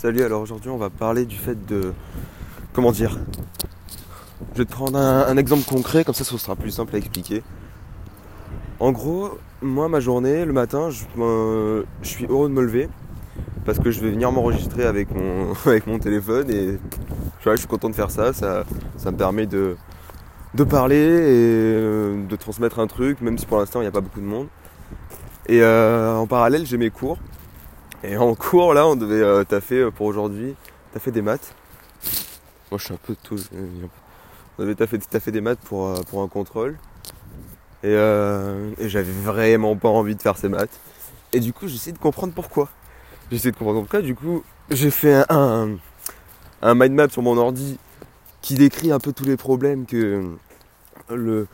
Salut, alors aujourd'hui on va parler du fait de... Comment dire Je vais te prendre un, exemple concret, comme ça ce sera plus simple à expliquer. En gros, moi ma journée, le matin, je, je suis heureux de me lever parce que je vais venir m'enregistrer avec mon, téléphone et je suis content de faire ça, ça, me permet de, de parler et euh, de transmettre un truc, même si pour l'instant il n'y a pas beaucoup de monde. Et euh, en parallèle, j'ai mes cours. Et en cours, là, on devait euh, taffer pour aujourd'hui. Taffer des maths. Moi, je suis un peu tout. On devait taffer, des maths pour, pour un contrôle. Et, j'avais vraiment pas envie de faire ces maths. Et du coup, j'essaie de comprendre pourquoi. J'essaie de comprendre pourquoi. Du coup, j'ai fait un, un mind map sur mon ordi qui décrit un peu tous les problèmes que le,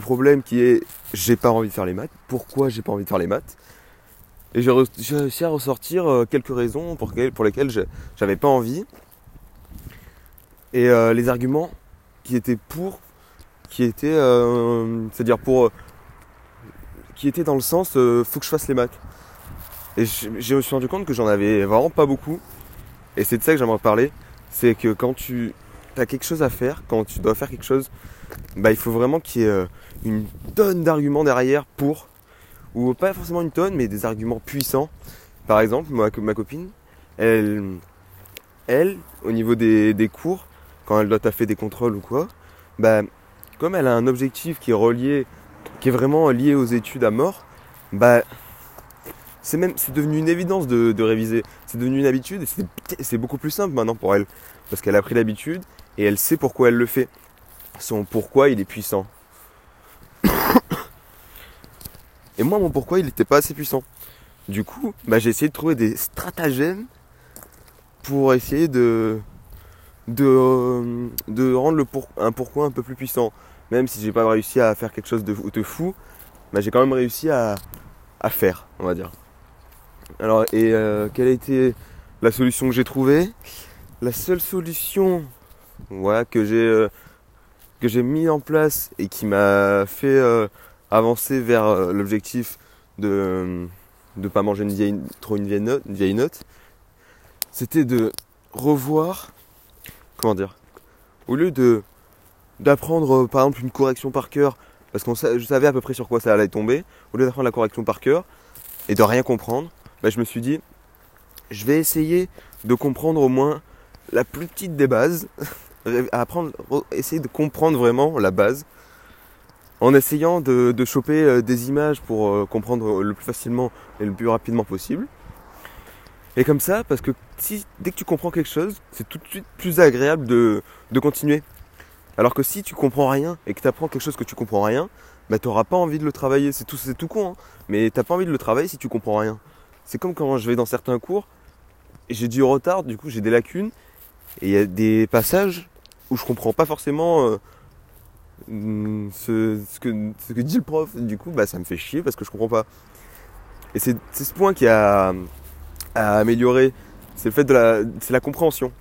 problème qui est j'ai pas envie de faire les maths, pourquoi j'ai pas envie de faire les maths? Et j'ai réussi à ressortir euh, quelques raisons pour, lesquelles j'avais pas envie. Et euh, les arguments qui étaient pour, qui étaient, euh, c'est-à-dire pour, qui étaient dans le sens, faut que je fasse les maths. Et je, je me suis rendu compte que j'en avais vraiment pas beaucoup. Et c'est de ça que j'aimerais parler. C'est que quand tu as quelque chose à faire, quand tu dois faire quelque chose, bah, il faut vraiment qu'il y ait euh, une tonne d'arguments derrière pour, ou pas forcément une tonne, mais des arguments puissants. Par exemple, moi, ma copine, elle, elle au niveau des, cours, quand elle doit taffer des contrôles ou quoi, bah, comme elle a un objectif qui est relié, qui est vraiment lié aux études à mort, bah, c'est même, c'est devenu une évidence de, de réviser. C'est devenu une habitude et c'est beaucoup plus simple maintenant pour elle. Parce qu'elle a pris l'habitude et elle sait pourquoi elle le fait. Son pourquoi il est puissant. Et moi, mon pourquoi il n'était pas assez puissant. Du coup, bah, j'ai essayé de trouver des stratagèmes pour essayer de, de, de rendre le un pourquoi un peu plus puissant. Même si j'ai pas réussi à faire quelque chose de, fou, bah, j'ai quand même réussi à, à faire, on va dire. Alors, et euh, quelle a été la solution que j'ai trouvée? La seule solution que j'ai euh, que j'ai mis en place et qui m'a fait euh, avancer vers l'objectif de ne pas manger trop une vieille note, c'était de revoir, comment dire, au lieu de d'apprendre par exemple une correction par cœur, parce que je savais à peu près sur quoi ça allait tomber, au lieu d'apprendre la correction par cœur et de rien comprendre, bah, je me suis dit, je vais essayer de comprendre au moins la plus petite des bases, apprendre, essayer de comprendre vraiment la base, en essayant de, choper euh, des images pour euh, comprendre le plus facilement et le plus rapidement possible. Et comme ça, parce que dès que tu comprends quelque chose, c'est tout de suite plus agréable de, continuer. Alors que si tu comprends rien et que tu apprends quelque chose que tu comprends rien, bah t'auras pas envie de le travailler. C'est tout, c'est tout con, hein. mais t'as pas envie de le travailler si tu comprends rien. C'est comme quand je vais dans certains cours, j'ai du retard, du coup j'ai des lacunes, et il y a des passages où je comprends pas forcément euh, mm, ce, que, dit le prof. Du coup, bah, ça me fait chier parce que je comprends pas. Et c'est ce point qui a à améliorer. C'est le fait de la, c'est la compréhension.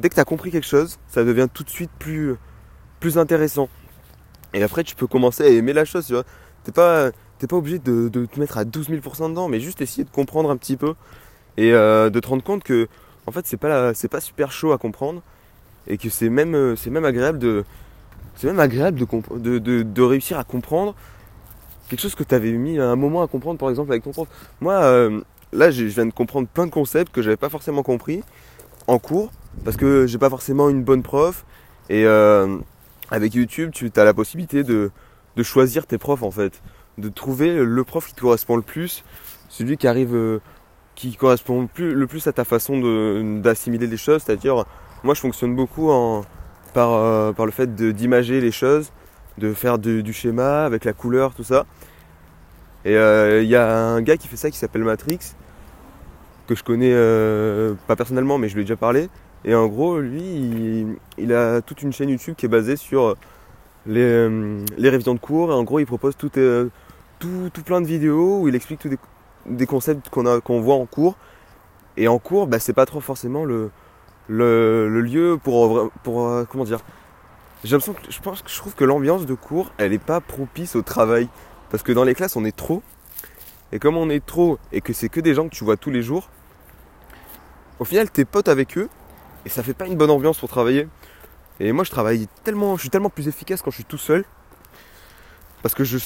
Dès que tu as compris quelque chose, ça devient tout de suite plus, plus intéressant. Et après, tu peux commencer à aimer la chose. Tu vois, t'es pas, t'es pas obligé de, te mettre à 12 000% dedans, mais juste essayer de comprendre un petit peu et euh, de te rendre compte que en fait c'est pas c'est pas super chaud à comprendre et que c'est même euh, c'est même agréable de c'est même agréable de, réussir à comprendre quelque chose que tu avais mis un moment à comprendre par exemple avec ton prof. Moi euh, là je viens de comprendre plein de concepts que j'avais pas forcément compris en cours parce que j'ai pas forcément une bonne prof et avec YouTube tu as la possibilité de, choisir tes profs en fait de trouver le prof qui te correspond le plus, celui qui arrive, euh, qui correspond le plus à ta façon d'assimiler les choses. C'est-à-dire, moi je fonctionne beaucoup en, par, euh, par le fait d'imager les choses, de faire du schéma avec la couleur, tout ça. Et euh, il y a un gars qui fait ça qui s'appelle Matrix, que je connais pas personnellement, mais je lui ai déjà parlé. Et en gros, lui, il, a toute une chaîne YouTube qui est basée sur les, révisions de cours. Et en gros, il propose tout, tout, plein de vidéos où il explique tous des, concepts qu'on voit en cours. Et en cours, bah, c'est pas trop forcément le, le, lieu pour, pour euh, comment dire. J'ai l'impression que je pense que je trouve que l'ambiance de cours, elle est pas propice au travail. Parce que dans les classes, on est trop. Et comme on est trop et que c'est que des gens que tu vois tous les jours, au final, t'es pote avec eux et ça fait pas une bonne ambiance pour travailler. Et moi, je travaille tellement, je suis tellement plus efficace quand je suis tout seul parce que je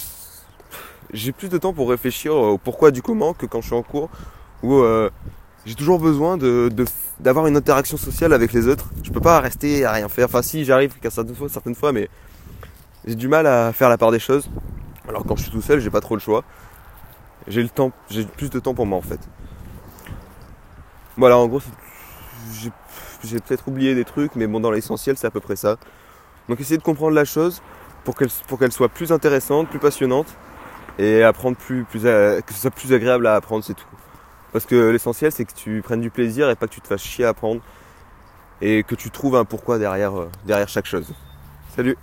j'ai plus de temps pour réfléchir au pourquoi du comment que quand je suis en cours où euh, j'ai toujours besoin de, d'avoir une interaction sociale avec les autres. Je peux pas rester à rien faire. Enfin, si j'arrive certaines fois, certaines fois, mais j'ai du mal à faire la part des choses. Alors quand je suis tout seul, j'ai pas trop le choix. J'ai le temps, j'ai plus de temps pour moi en fait. Voilà, en gros, j'ai peut-être oublié des trucs, mais bon, dans l'essentiel, c'est à peu près ça. Donc essayez de comprendre la chose pour qu'elle soit plus intéressante, plus passionnante et apprendre plus, plus que ce soit plus agréable à apprendre, c'est tout. Parce que l'essentiel, c'est que tu prennes du plaisir et pas que tu te fasses chier à apprendre et que tu trouves un pourquoi derrière, euh, derrière chaque chose. Salut